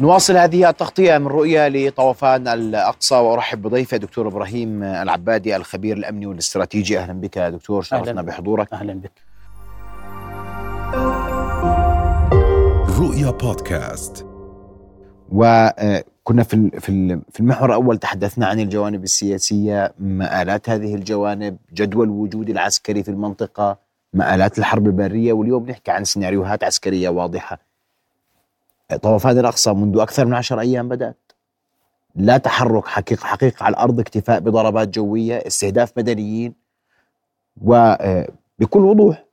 نواصل هذه التغطية من رؤية لطوفان الأقصى وأرحب بضيفي دكتور إبراهيم العبادي الخبير الأمني والاستراتيجي. أهلا بك دكتور شرفنا بحضورك؟ أهلا بك. رؤيا بودكاست. وكنا في في في المحور الأول تحدثنا عن الجوانب السياسية مآلات هذه الجوانب جدوى الوجود العسكري في المنطقة مآلات الحرب البرية واليوم نحكي عن سيناريوهات عسكرية واضحة. طوفان الأقصى منذ أكثر من عشر أيام بدأت. لا تحرك حقيقه حقيقه على الأرض اكتفاء بضربات جوية استهداف مدنيين وبكل وضوح.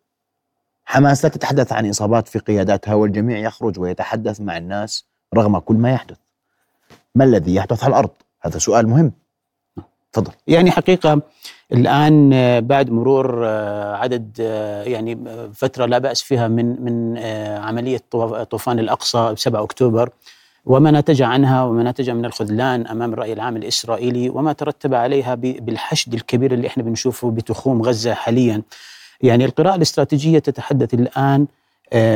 حماس لا تتحدث عن إصابات في قياداتها والجميع يخرج ويتحدث مع الناس رغم كل ما يحدث. ما الذي يحدث على الأرض؟ هذا سؤال مهم. تفضل. يعني حقيقة الآن بعد مرور عدد يعني فترة لا بأس فيها من من عملية طوفان الأقصى 7 أكتوبر وما نتج عنها وما نتج من الخذلان أمام الرأي العام الإسرائيلي وما ترتب عليها بالحشد الكبير اللي إحنا بنشوفه بتخوم غزة حاليا. يعني القراءة الاستراتيجية تتحدث الآن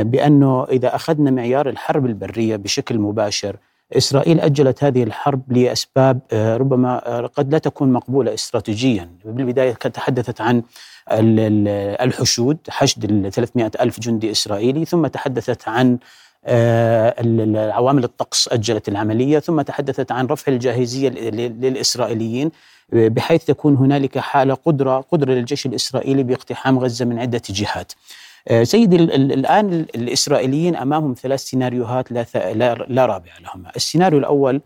بأنه إذا أخذنا معيار الحرب البرية بشكل مباشر إسرائيل أجلت هذه الحرب لأسباب ربما قد لا تكون مقبولة استراتيجيا. بالبداية تحدثت عن الحشود حشد 300 ألف جندي إسرائيلي ثم تحدثت عن عوامل الطقس أجلت العملية ثم تحدثت عن رفع الجاهزية للإسرائيليين بحيث تكون هنالك حالة قدرة قدرة للجيش الإسرائيلي باقتحام غزة من عدة جهات. سيدي الآن الإسرائيليين أمامهم ثلاث سيناريوهات لا, لا, رابع لهما السيناريو الأول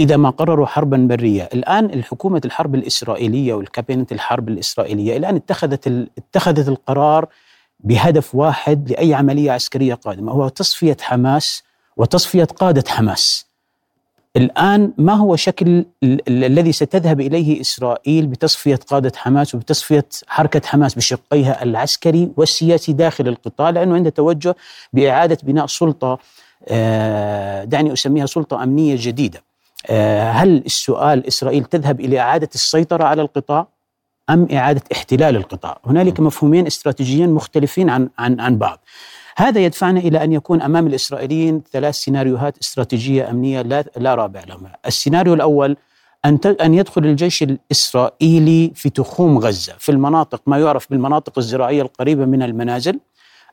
إذا ما قرروا حربا برية الآن الحكومة الحرب الإسرائيلية والكابينة الحرب الإسرائيلية الآن اتخذت اتخذت القرار بهدف واحد لأي عملية عسكرية قادمة هو تصفية حماس وتصفية قادة حماس. الآن ما هو شكل الذي ستذهب إليه إسرائيل بتصفية قادة حماس وبتصفية حركة حماس بشقيها العسكري والسياسي داخل القطاع؟ لأنه عنده توجه بإعادة بناء سلطة دعني أسميها سلطة أمنية جديدة. هل السؤال إسرائيل تذهب إلى إعادة السيطرة على القطاع أم إعادة احتلال القطاع؟ هنالك مفهومين استراتيجيين مختلفين عن, عن, عن بعض. هذا يدفعنا إلى أن يكون أمام الإسرائيليين ثلاث سيناريوهات استراتيجية أمنية لا لا رابع لهما، السيناريو الأول أن أن يدخل الجيش الإسرائيلي في تخوم غزة في المناطق ما يعرف بالمناطق الزراعية القريبة من المنازل،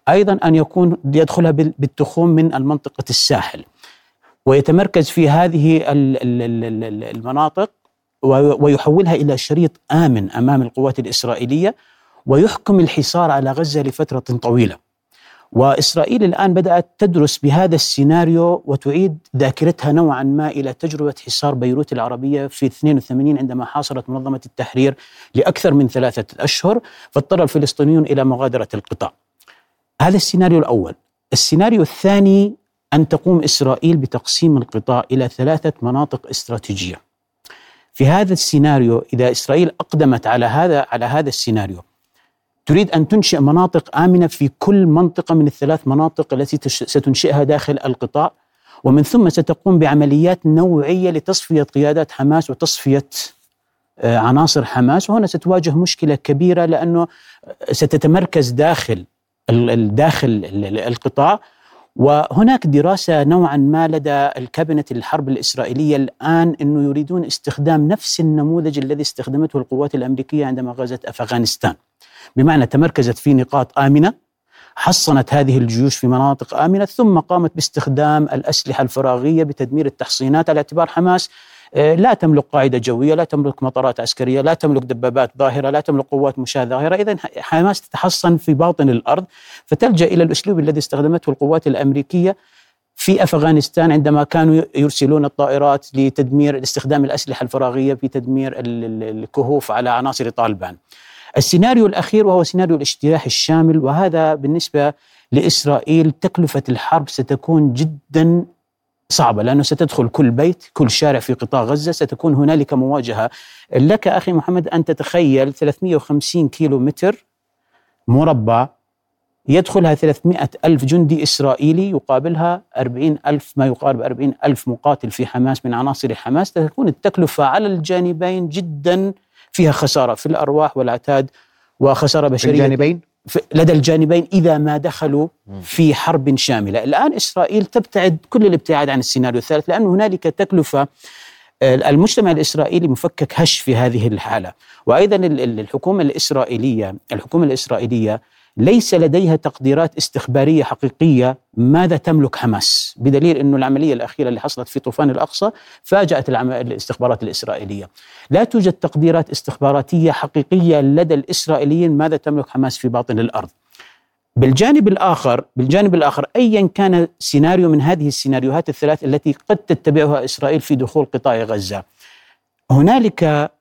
أيضا أن يكون يدخلها بالتخوم من المنطقة الساحل. ويتمركز في هذه المناطق ويحولها إلى شريط آمن أمام القوات الإسرائيلية ويحكم الحصار على غزة لفترة طويلة. وإسرائيل الآن بدأت تدرس بهذا السيناريو وتعيد ذاكرتها نوعا ما إلى تجربة حصار بيروت العربية في 82 عندما حاصرت منظمة التحرير لأكثر من ثلاثة أشهر فاضطر الفلسطينيون إلى مغادرة القطاع. هذا السيناريو الأول. السيناريو الثاني أن تقوم إسرائيل بتقسيم القطاع إلى ثلاثة مناطق استراتيجية. في هذا السيناريو إذا إسرائيل أقدمت على هذا على هذا السيناريو تريد أن تنشئ مناطق آمنة في كل منطقة من الثلاث مناطق التي ستنشئها داخل القطاع ومن ثم ستقوم بعمليات نوعية لتصفية قيادات حماس وتصفية عناصر حماس. وهنا ستواجه مشكلة كبيرة لأنه ستتمركز داخل داخل القطاع. وهناك دراسة نوعا ما لدى الكابينة الحرب الإسرائيلية الآن أنه يريدون استخدام نفس النموذج الذي استخدمته القوات الأمريكية عندما غزت أفغانستان. بمعنى تمركزت في نقاط آمنة حصنت هذه الجيوش في مناطق آمنة ثم قامت باستخدام الأسلحة الفراغية بتدمير التحصينات على اعتبار حماس لا تملك قاعدة جوية لا تملك مطارات عسكرية لا تملك دبابات ظاهرة لا تملك قوات مشاة ظاهرة إذا حماس تتحصن في باطن الأرض فتلجأ إلى الأسلوب الذي استخدمته القوات الأمريكية في أفغانستان عندما كانوا يرسلون الطائرات لتدمير استخدام الأسلحة الفراغية في تدمير الكهوف على عناصر طالبان. السيناريو الأخير وهو سيناريو الاجتياح الشامل وهذا بالنسبة لإسرائيل تكلفة الحرب ستكون جدا صعبة لأنه ستدخل كل بيت كل شارع في قطاع غزة ستكون هنالك مواجهة. لك أخي محمد أن تتخيل 350 كيلو متر مربع يدخلها 300 ألف جندي إسرائيلي يقابلها 40 ألف ما يقارب 40 ألف مقاتل في حماس من عناصر حماس. تكون التكلفة على الجانبين جدا فيها خسارة في الأرواح والعتاد وخسارة بشرية. في الجانبين؟ لدى الجانبين إذا ما دخلوا في حرب شاملة، الآن إسرائيل تبتعد كل الابتعاد عن السيناريو الثالث لأن هنالك تكلفة المجتمع الإسرائيلي مفكك هش في هذه الحالة، وأيضا الحكومة الاسرائيليه الحكومة الإسرائيلية ليس لديها تقديرات استخبارية حقيقية ماذا تملك حماس؟ بدليل إنه العملية الأخيرة اللي حصلت في طوفان الأقصى فاجأت الاستخبارات الإسرائيلية. لا توجد تقديرات استخباراتية حقيقية لدى الإسرائيليين ماذا تملك حماس في باطن الأرض. بالجانب الآخر بالجانب الآخر ايا كان سيناريو من هذه السيناريوهات الثلاث التي قد تتبعها إسرائيل في دخول قطاع غزة. هنالك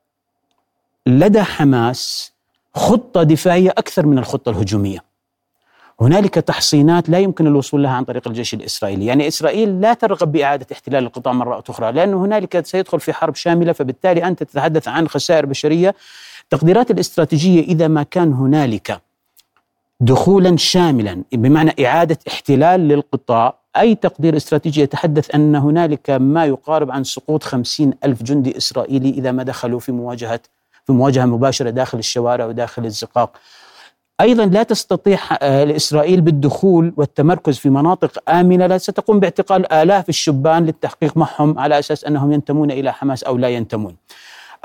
لدى حماس خطة دفاعية أكثر من الخطة الهجومية. هنالك تحصينات لا يمكن الوصول لها عن طريق الجيش الإسرائيلي. يعني إسرائيل لا ترغب بإعادة احتلال القطاع مرة أخرى لأن هنالك سيدخل في حرب شاملة فبالتالي أنت تتحدث عن خسائر بشرية. تقديرات الاستراتيجية إذا ما كان هنالك دخولا شاملا بمعنى إعادة احتلال للقطاع أي تقدير استراتيجي يتحدث أن هنالك ما يقارب عن سقوط خمسين ألف جندي إسرائيلي إذا ما دخلوا في مواجهة في مواجهة مباشرة داخل الشوارع وداخل الزقاق. أيضا لا تستطيع آه، اسرائيل بالدخول والتمركز في مناطق آمنة لا ستقوم باعتقال آلاف الشبان للتحقيق معهم على أساس أنهم ينتمون إلى حماس أو لا ينتمون.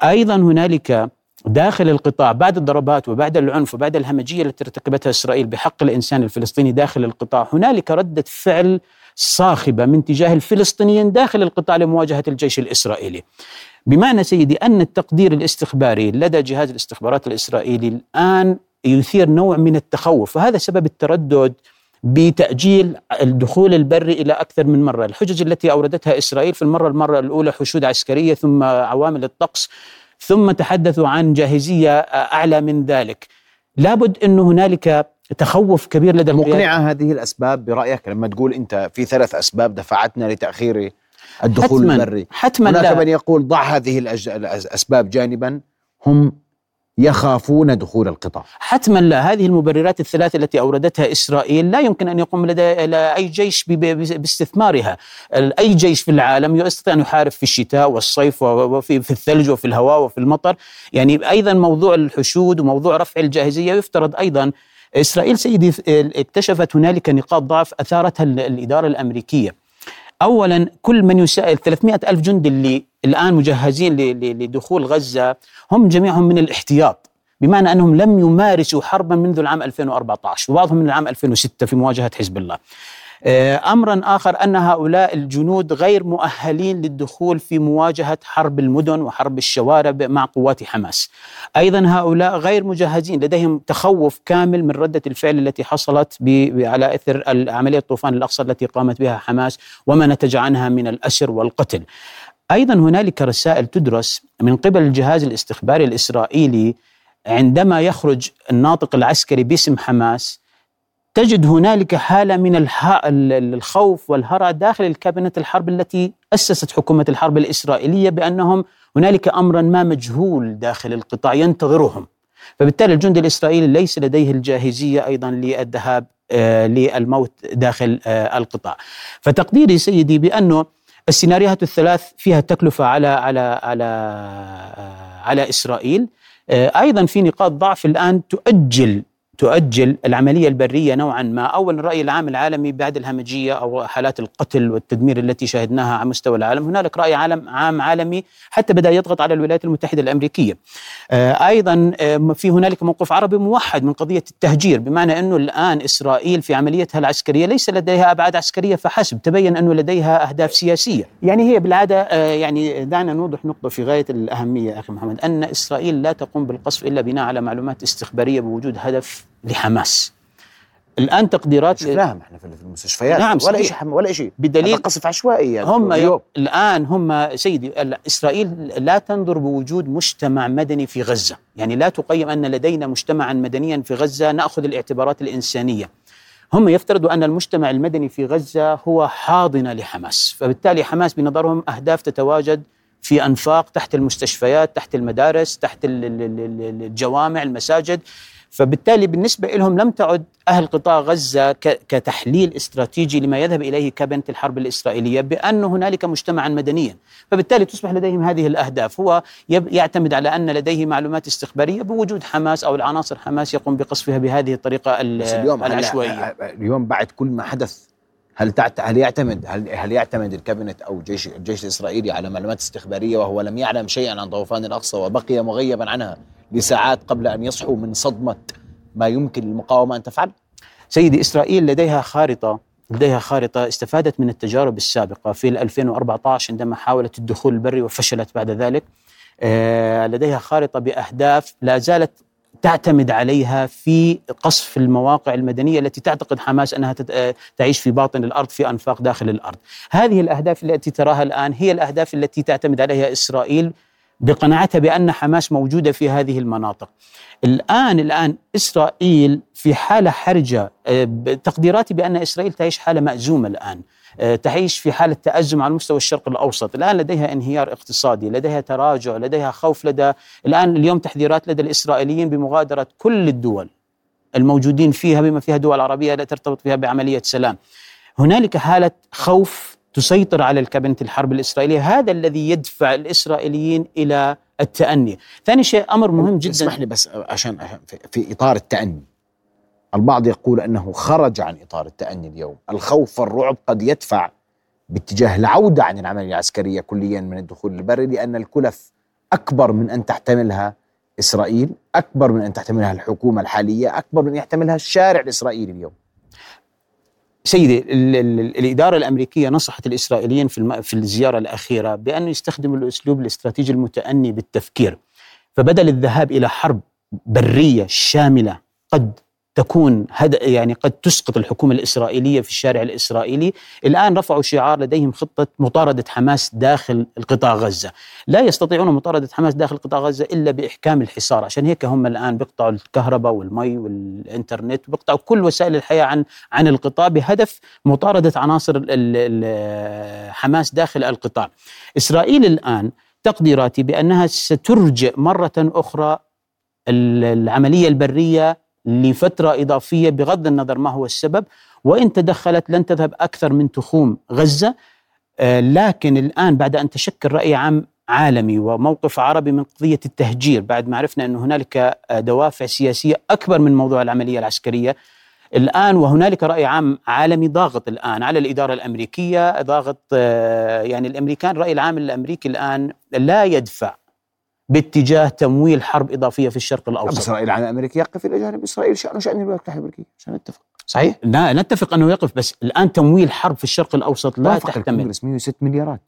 أيضا هنالك داخل القطاع بعد الضربات وبعد العنف وبعد الهمجية التي ارتكبتها إسرائيل بحق الإنسان الفلسطيني داخل القطاع، هنالك ردة فعل صاخبة من تجاه الفلسطينيين داخل القطاع لمواجهة الجيش الإسرائيلي. بمعنى سيدي أن التقدير الاستخباري لدى جهاز الاستخبارات الإسرائيلي الآن يثير نوع من التخوف وهذا سبب التردد بتأجيل الدخول البري إلى أكثر من مرة. الحجج التي أوردتها إسرائيل في المرة المرة الأولى حشود عسكرية ثم عوامل الطقس ثم تحدثوا عن جاهزية أعلى من ذلك. لابد أن هنالك تخوف كبير لدى مقنعة هذه الأسباب برأيك لما تقول أنت في ثلاث أسباب دفعتنا لتأخير الدخول حتماً البري. حتما هناك لا. من يقول ضع هذه الأسباب جانبا هم يخافون دخول القطاع. حتما لا. هذه المبررات الثلاث التي أوردتها إسرائيل لا يمكن أن يقوم لدى أي جيش باستثمارها. أي جيش في العالم يستطيع أن يحارب في الشتاء والصيف وفي في الثلج وفي الهواء وفي المطر. يعني أيضا موضوع الحشود وموضوع رفع الجاهزية يفترض أيضا إسرائيل سيدي اكتشفت هنالك نقاط ضعف أثارتها الإدارة الأمريكية. اولا كل من يسائل 300 ألف جندي اللي الآن مجهزين لدخول غزة هم جميعهم من الاحتياط بمعنى أنهم لم يمارسوا حربا منذ العام 2014 وبعضهم من العام 2006 في مواجهة حزب الله. امرا آخر أن هؤلاء الجنود غير مؤهلين للدخول في مواجهة حرب المدن وحرب الشوارع مع قوات حماس. أيضا هؤلاء غير مجهزين لديهم تخوف كامل من ردة الفعل التي حصلت على إثر عملية طوفان الأقصى التي قامت بها حماس وما نتج عنها من الأسر والقتل. أيضا هنالك رسائل تدرس من قبل الجهاز الاستخباري الإسرائيلي عندما يخرج الناطق العسكري باسم حماس تجد هنالك حالة من الخوف والهرع داخل الكابينة الحرب التي أسست حكومة الحرب الإسرائيلية بأنهم هنالك أمرا ما مجهول داخل القطاع ينتظرهم. فبالتالي الجندي الإسرائيلي ليس لديه الجاهزية أيضا للذهاب آه، للموت داخل آه، القطاع. فتقديري سيدي بأنه السيناريوهات الثلاث فيها تكلفة على على على آه، على إسرائيل. أيضا في نقاط ضعف الآن تؤجل تؤجل العملية البرية نوعا ما اول الرأي العام العالمي بعد الهمجية أو حالات القتل والتدمير التي شاهدناها على مستوى العالم. هنالك رأي عالم عام عالمي حتى بدأ يضغط على الولايات المتحدة الأمريكية. آه، أيضا آه، في هنالك موقف عربي موحد من قضية التهجير بمعنى أنه الآن إسرائيل في عمليتها العسكرية ليس لديها أبعاد عسكرية فحسب تبين أنه لديها أهداف سياسية. يعني هي بالعادة آه، يعني دعنا نوضح نقطة في غاية الأهمية أخي محمد أن إسرائيل لا تقوم بالقصف إلا بناء على معلومات استخبارية بوجود هدف لحماس. الآن تقديرات شفناها إحنا في المستشفيات. نعم ولا شيء ولا شيء. بدليل قصف عشوائي يعني هم اليوم. الآن هم سيدي إسرائيل لا تنظر بوجود مجتمع مدني في غزة. يعني لا تقيم أن لدينا مجتمعا مدنيا في غزة نأخذ الاعتبارات الإنسانية. هم يفترضوا أن المجتمع المدني في غزة هو حاضنة لحماس. فبالتالي حماس بنظرهم أهداف تتواجد في أنفاق تحت المستشفيات تحت المدارس تحت الجوامع المساجد. فبالتالي بالنسبة لهم لم تعد أهل قطاع غزة كتحليل استراتيجي لما يذهب إليه كابنة الحرب الإسرائيلية بأن هنالك مجتمعا مدنيا. فبالتالي تصبح لديهم هذه الأهداف. هو يعتمد على أن لديه معلومات استخبارية بوجود حماس أو العناصر حماس يقوم بقصفها بهذه الطريقة اليوم العشوائية. اليوم بعد كل ما حدث هل تعت... هل يعتمد هل هل يعتمد الكابينت أو جيش الجيش الإسرائيلي على معلومات استخبارية وهو لم يعلم شيئا عن طوفان الأقصى وبقي مغيبا عنها لساعات قبل أن يصحوا من صدمة ما يمكن للمقاومة أن تفعل؟ سيدي إسرائيل لديها خارطة لديها خارطة استفادت من التجارب السابقة في 2014 عندما حاولت الدخول البري وفشلت بعد ذلك آه، لديها خارطة بأهداف لا زالت تعتمد عليها في قصف المواقع المدنية التي تعتقد حماس أنها آه، تعيش في باطن الأرض في أنفاق داخل الأرض. هذه الأهداف التي تراها الآن هي الأهداف التي تعتمد عليها إسرائيل بقناعتها بأن حماس موجودة في هذه المناطق. الآن الآن إسرائيل في حالة حرجة آه، تقديراتي بأن إسرائيل تعيش حالة مأزومة الآن. آه، تعيش في حالة تأزم على مستوى الشرق الأوسط. الآن لديها انهيار اقتصادي لديها تراجع لديها خوف لدى الآن اليوم تحذيرات لدى الإسرائيليين بمغادرة كل الدول الموجودين فيها بما فيها دول عربية لا ترتبط فيها بعملية سلام. هنالك حالة خوف تسيطر على الكابينة الحرب الإسرائيلية. هذا الذي يدفع الإسرائيليين إلى التأني. ثاني شيء أمر مهم جدا. اسمح لي بس عشان في إطار التأني. البعض يقول أنه خرج عن إطار التأني اليوم، الخوف والرعب قد يدفع باتجاه العودة عن العملية العسكرية كليا من الدخول البري لأن الكلف أكبر من أن تحتملها إسرائيل، أكبر من أن تحتملها الحكومة الحالية، أكبر من أن يحتملها الشارع الإسرائيلي اليوم. سيدي ال ال الإدارة الأمريكية نصحت الإسرائيليين في في الزيارة الأخيرة بأن يستخدموا الأسلوب الاستراتيجي المتأني بالتفكير. فبدل الذهاب إلى حرب برية شاملة قد تكون هد يعني قد تسقط الحكومة الإسرائيلية في الشارع الإسرائيلي. الآن رفعوا شعار لديهم خطة مطاردة حماس داخل القطاع غزة. لا يستطيعون مطاردة حماس داخل قطاع غزة إلا بإحكام الحصار. عشان هيك هم الآن بيقطعوا الكهرباء والمي والإنترنت بيقطعوا كل وسائل الحياة عن عن القطاع بهدف مطاردة عناصر حماس داخل القطاع. إسرائيل الآن تقديراتي بأنها سترجع مرة أخرى العملية البرية لفترة إضافية بغض النظر ما هو السبب وإن تدخلت لن تذهب أكثر من تخوم غزة. آه، لكن الآن بعد أن تشكل رأي عام عالمي وموقف عربي من قضية التهجير بعد ما عرفنا أن هنالك آه، دوافع سياسية أكبر من موضوع العملية العسكرية الآن وهنالك رأي عام عالمي ضاغط الآن على الإدارة الأمريكية ضاغط آه، يعني الأمريكان الرأي العام الأمريكي الآن لا يدفع باتجاه تمويل حرب إضافية في الشرق الأوسط. إسرائيل على أمريكا يقف إلى جانب إسرائيل شانه شأن الولايات المتحده الامريكيه عشان نتفق. صحيح؟ لا نتفق أنه يقف بس الآن تمويل حرب في الشرق الأوسط لا تحتمل 106 مليارات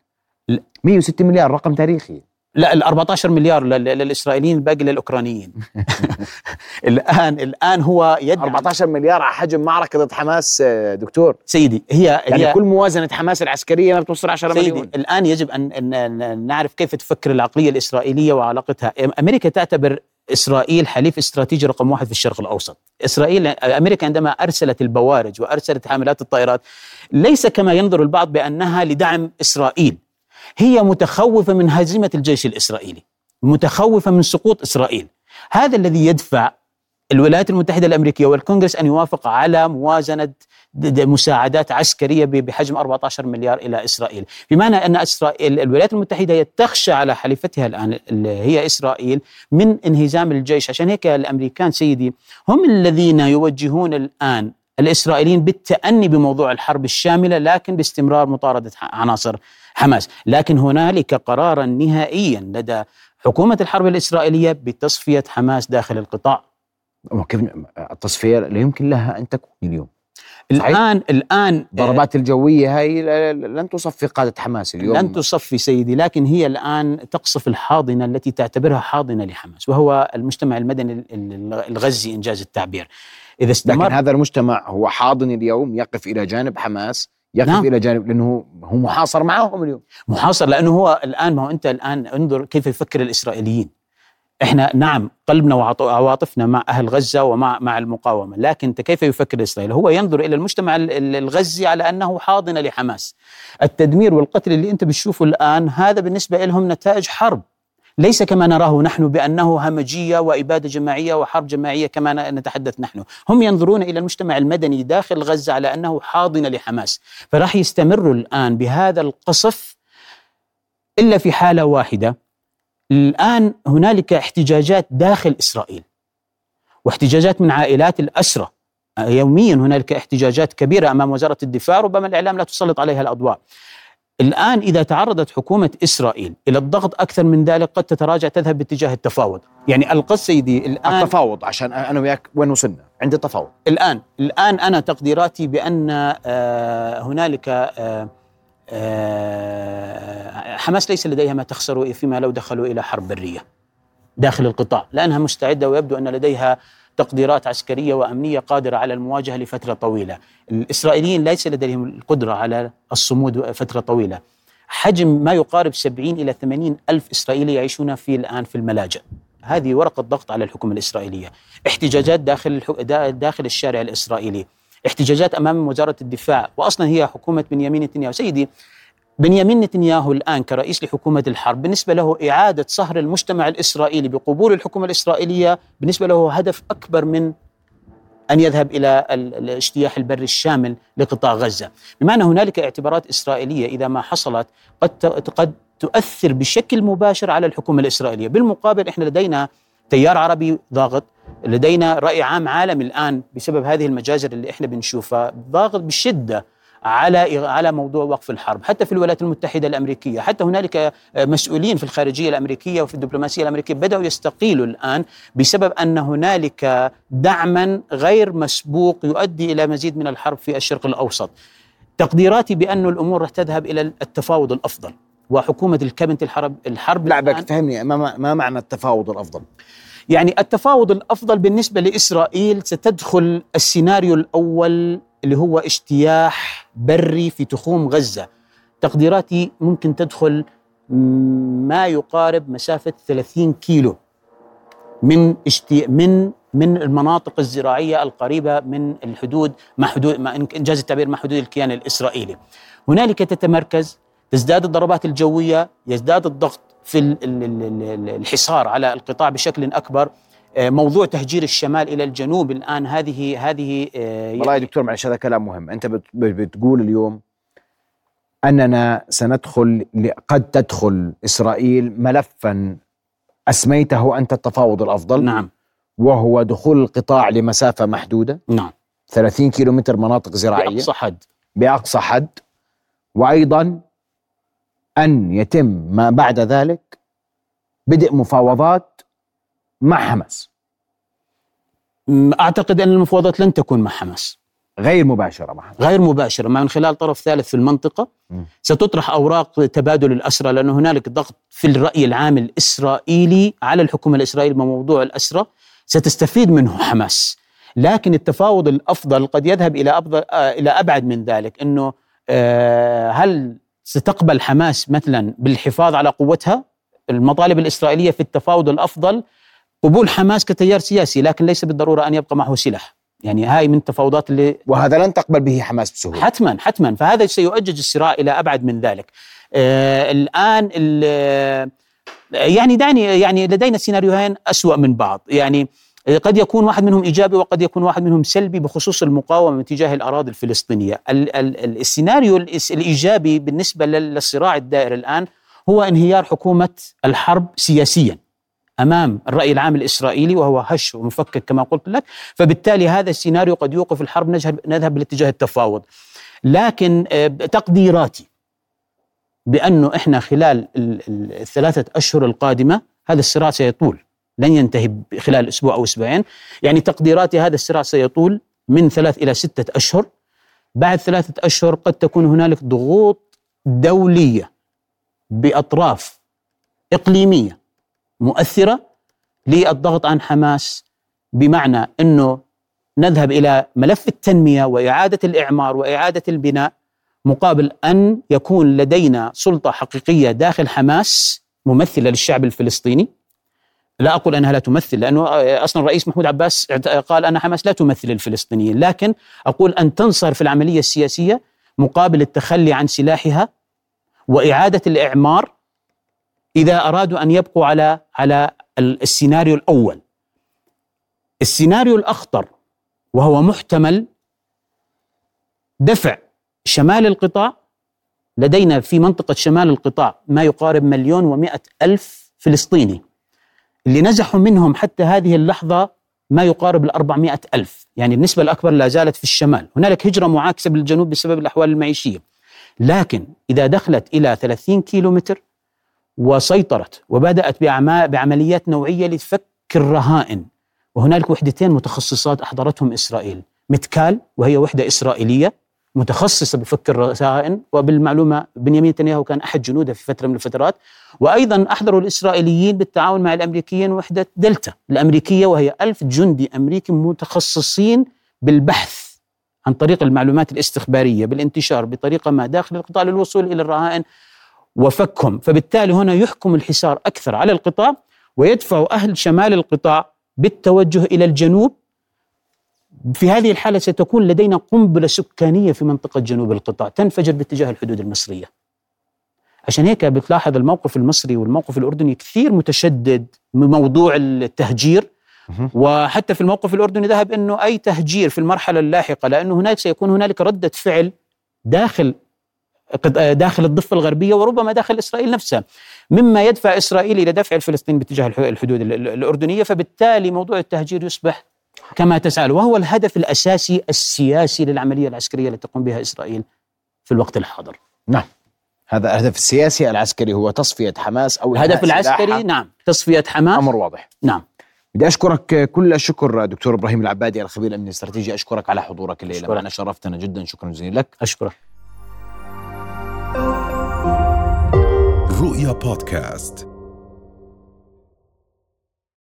106 مليار رقم تاريخي لا ال 14 مليار للإسرائيليين الباقي للأوكرانيين. الآن الآن هو يدعم. 14 مليار على حجم معركة ضد حماس آه، دكتور. سيدي هي يعني هي كل موازنة حماس العسكرية ما بتوصل 10 سيدي مليون. الآن يجب أن, أن نعرف كيف تفكر العقلية الإسرائيلية وعلاقتها. أمريكا تعتبر إسرائيل حليف استراتيجي رقم واحد في الشرق الأوسط. إسرائيل أمريكا عندما أرسلت البوارج وأرسلت حاملات الطائرات ليس كما ينظر البعض بأنها لدعم إسرائيل. هي متخوفة من هزيمة الجيش الإسرائيلي متخوفة من سقوط إسرائيل. هذا الذي يدفع الولايات المتحدة الأمريكية والكونغرس أن يوافق على موازنة مساعدات عسكرية بحجم 14 مليار إلى إسرائيل، بمعنى أن اسرائيل الولايات المتحدة تخشى على حليفتها الآن اللي هي إسرائيل من انهزام الجيش، عشان هيك الأمريكان سيدي هم الذين يوجهون الآن الإسرائيليين بالتأني بموضوع الحرب الشاملة لكن باستمرار مطاردة عناصر حماس. لكن هنالك قرارا نهائيا لدى حكومة الحرب الإسرائيلية بتصفية حماس داخل القطاع. التصفية لا يمكن لها أن تكون اليوم. صحيح؟ الآن الآن الضربات الجوية هاي لن تصفي قادة حماس اليوم لن تصفي سيدي لكن هي الآن تقصف الحاضنة التي تعتبرها حاضنة لحماس وهو المجتمع المدني الغزي إنجاز التعبير إذا استمر لكن هذا المجتمع هو حاضن اليوم يقف إلى جانب حماس يقف نعم. إلى جانب لأنه هو محاصر معهم اليوم محاصر لأنه هو الآن ما هو أنت الآن انظر كيف يفكر الإسرائيليين إحنا نعم قلبنا وعواطفنا مع أهل غزة ومع مع المقاومة، لكن كيف يفكر إسرائيل؟ هو ينظر إلى المجتمع الغزي على أنه حاضنه لحماس. التدمير والقتل اللي أنت بتشوفه الآن هذا بالنسبة لهم نتائج حرب. ليس كما نراه نحن بأنه همجية وإبادة جماعية وحرب جماعية كما نتحدث نحن، هم ينظرون إلى المجتمع المدني داخل غزة على أنه حاضنه لحماس، فراح يستمروا الآن بهذا القصف إلا في حالة واحدة الآن هنالك احتجاجات داخل إسرائيل واحتجاجات من عائلات الاسرى يوميا هنالك احتجاجات كبيرة أمام وزارة الدفاع ربما الإعلام لا تسلط عليها الأضواء. الآن إذا تعرضت حكومة إسرائيل إلى الضغط أكثر من ذلك قد تتراجع تذهب باتجاه التفاوض. يعني القص سيدي الآن التفاوض عشان أنا وياك وين وصلنا؟ عند التفاوض. الآن الآن أنا تقديراتي بأن آه، هنالك آه، حماس ليس لديها ما تخسر فيما لو دخلوا إلى حرب برية داخل القطاع لأنها مستعدة ويبدو أن لديها تقديرات عسكرية وأمنية قادرة على المواجهة لفترة طويلة. الإسرائيليين ليس لديهم القدرة على الصمود فترة طويلة. حجم ما يقارب 70 إلى 80 ألف إسرائيلي يعيشون في الآن في الملاجئ. هذه ورقة ضغط على الحكومة الإسرائيلية. احتجاجات داخل داخل الشارع الإسرائيلي. احتجاجات أمام وزارة الدفاع واصلا هي حكومة بنيامين نتنياهو. سيدي بنيامين نتنياهو الآن كرئيس لحكومة الحرب بالنسبة له إعادة صهر المجتمع الإسرائيلي بقبول الحكومة الإسرائيلية بالنسبة له هدف أكبر من أن يذهب إلى الاجتياح البري الشامل لقطاع غزة. بمعنى هنالك اعتبارات إسرائيلية إذا ما حصلت قد قد تؤثر بشكل مباشر على الحكومة الإسرائيلية. بالمقابل إحنا لدينا تيار عربي ضاغط لدينا رأي عام عالمي الآن بسبب هذه المجازر اللي إحنا بنشوفها ضاغط بشدة على على موضوع وقف الحرب حتى في الولايات المتحدة الأمريكية حتى هنالك مسؤولين في الخارجية الأمريكية وفي الدبلوماسية الأمريكية بدأوا يستقيلوا الآن بسبب أن هنالك دعما غير مسبوق يؤدي إلى مزيد من الحرب في الشرق الأوسط. تقديراتي بأن الأمور رح تذهب إلى التفاوض الأفضل. وحكومة الكابنت الحرب الحرب لا بك فهمني. ما, ما معنى التفاوض الأفضل؟ يعني التفاوض الأفضل بالنسبة لإسرائيل ستدخل السيناريو الأول اللي هو اجتياح بري في تخوم غزة. تقديراتي ممكن تدخل ما يقارب مسافة 30 كيلو من اشتي من من المناطق الزراعية القريبة من الحدود مع حدود مع إنجاز التعبير مع حدود الكيان الإسرائيلي. هنالك تتمركز تزداد الضربات الجوية يزداد الضغط في الحصار على القطاع بشكل أكبر. آه، موضوع تهجير الشمال إلى الجنوب الآن هذه هذه آه، والله يا دكتور معلش هذا كلام مهم. أنت بتقول اليوم أننا سندخل قد تدخل إسرائيل ملفا أسميته أنت التفاوض الأفضل نعم. وهو دخول القطاع لمسافة محدودة. نعم. 30 كيلومتر مناطق زراعية. بأقصى حد. بأقصى حد. وأيضا أن يتم ما بعد ذلك بدء مفاوضات مع حماس. أعتقد أن المفاوضات لن تكون مع حماس. غير مباشرة مع حماس. غير مباشرة من خلال طرف ثالث في المنطقة. م. ستطرح أوراق تبادل الأسرى لأن هنالك ضغط في الرأي العام الإسرائيلي على الحكومة الإسرائيلية بموضوع الأسرى. ستستفيد منه حماس. لكن التفاوض الأفضل قد يذهب إلى أفضل آه إلى أبعد من ذلك إنه آه هل ستقبل حماس مثلا بالحفاظ على قوتها؟ المطالب الإسرائيلية في التفاوض الأفضل قبول حماس كتيار سياسي لكن ليس بالضرورة أن يبقى معه سلاح. يعني هاي من التفاوضات اللي وهذا لن تقبل به حماس بسهولة. حتما حتما. فهذا سيؤجج الصراع إلى أبعد من ذلك. آه الآن يعني دعني يعني لدينا سيناريوهين أسوأ من بعض. يعني قد يكون واحد منهم إيجابي وقد يكون واحد منهم سلبي بخصوص المقاومة تجاه الأراضي الفلسطينية. السيناريو الإيجابي بالنسبة للصراع الدائر الآن هو انهيار حكومة الحرب سياسيا أمام الرأي العام الإسرائيلي وهو هش ومفكك كما قلت لك، فبالتالي هذا السيناريو قد يوقف الحرب نذهب نذهب بالاتجاه التفاوض. لكن آه، تقديراتي بأنه إحنا خلال الثلاثة أشهر القادمة هذا الصراع سيطول لن ينتهي خلال أسبوع أو أسبوعين، يعني تقديراتي هذا الصراع سيطول من ثلاث إلى ستة أشهر. بعد ثلاثة أشهر قد تكون هنالك ضغوط دولية بأطراف إقليمية مؤثرة للضغط عن حماس بمعنى إنه نذهب إلى ملف التنمية وإعادة الإعمار وإعادة البناء مقابل أن يكون لدينا سلطة حقيقية داخل حماس ممثلة للشعب الفلسطيني لا أقول أنها لا تمثل لأنه أصلا الرئيس محمود عباس قال أن حماس لا تمثل الفلسطينيين لكن أقول أن تنصر في العملية السياسية مقابل التخلي عن سلاحها وإعادة الإعمار إذا أرادوا أن يبقوا على على السيناريو الأول. السيناريو الأخطر وهو محتمل دفع شمال القطاع. لدينا في منطقة شمال القطاع ما يقارب مليون ومائة ألف فلسطيني. اللي نزحوا منهم حتى هذه اللحظة ما يقارب الأربعمائة ألف. يعني النسبة الأكبر لا زالت في الشمال. هنالك هجرة معاكسة بالجنوب بسبب الأحوال المعيشية. لكن إذا دخلت إلى 30 كيلو متر وسيطرت وبدأت بعمليات نوعية لفك الرهائن وهنالك وحدتين متخصصات أحضرتهم إسرائيل متكال وهي وحدة إسرائيلية متخصصة بفك الرهائن وبالمعلومة بنيامين نتنياهو كان أحد جنوده في فترة من الفترات. وأيضا أحضروا الإسرائيليين بالتعاون مع الأمريكيين وحدة دلتا الأمريكية وهي ألف جندي أمريكي متخصصين بالبحث عن طريق المعلومات الاستخبارية بالانتشار بطريقة ما داخل القطاع للوصول إلى الرهائن وفكهم. فبالتالي هنا يحكم الحصار أكثر على القطاع ويدفع أهل شمال القطاع بالتوجه إلى الجنوب في هذه الحالة ستكون لدينا قنبلة سكانية في منطقة جنوب القطاع تنفجر باتجاه الحدود المصرية. عشان هيك بتلاحظ الموقف المصري والموقف الأردني كثير متشدد من موضوع التهجير. وحتى في الموقف الأردني ذهب أنه أي تهجير في المرحلة اللاحقة لأنه هناك سيكون هنالك ردة فعل داخل داخل الضفة الغربية وربما داخل إسرائيل نفسها. مما يدفع إسرائيل إلى دفع الفلسطينيين باتجاه الحدود الأردنية فبالتالي موضوع التهجير يصبح كما تسأل وهو الهدف الأساسي السياسي للعملية العسكرية التي تقوم بها إسرائيل في الوقت الحاضر. نعم. هذا الهدف السياسي العسكري هو تصفية حماس أو الهدف العسكري نعم تصفية حماس. أمر واضح. نعم. بدي أشكرك كل الشكر دكتور إبراهيم العبادي الخبير الأمني الاستراتيجي. أشكرك على حضورك الليلة. معنا شرفتنا جدا. شكرا جزيلا لك. أشكرك. رؤيا بودكاست.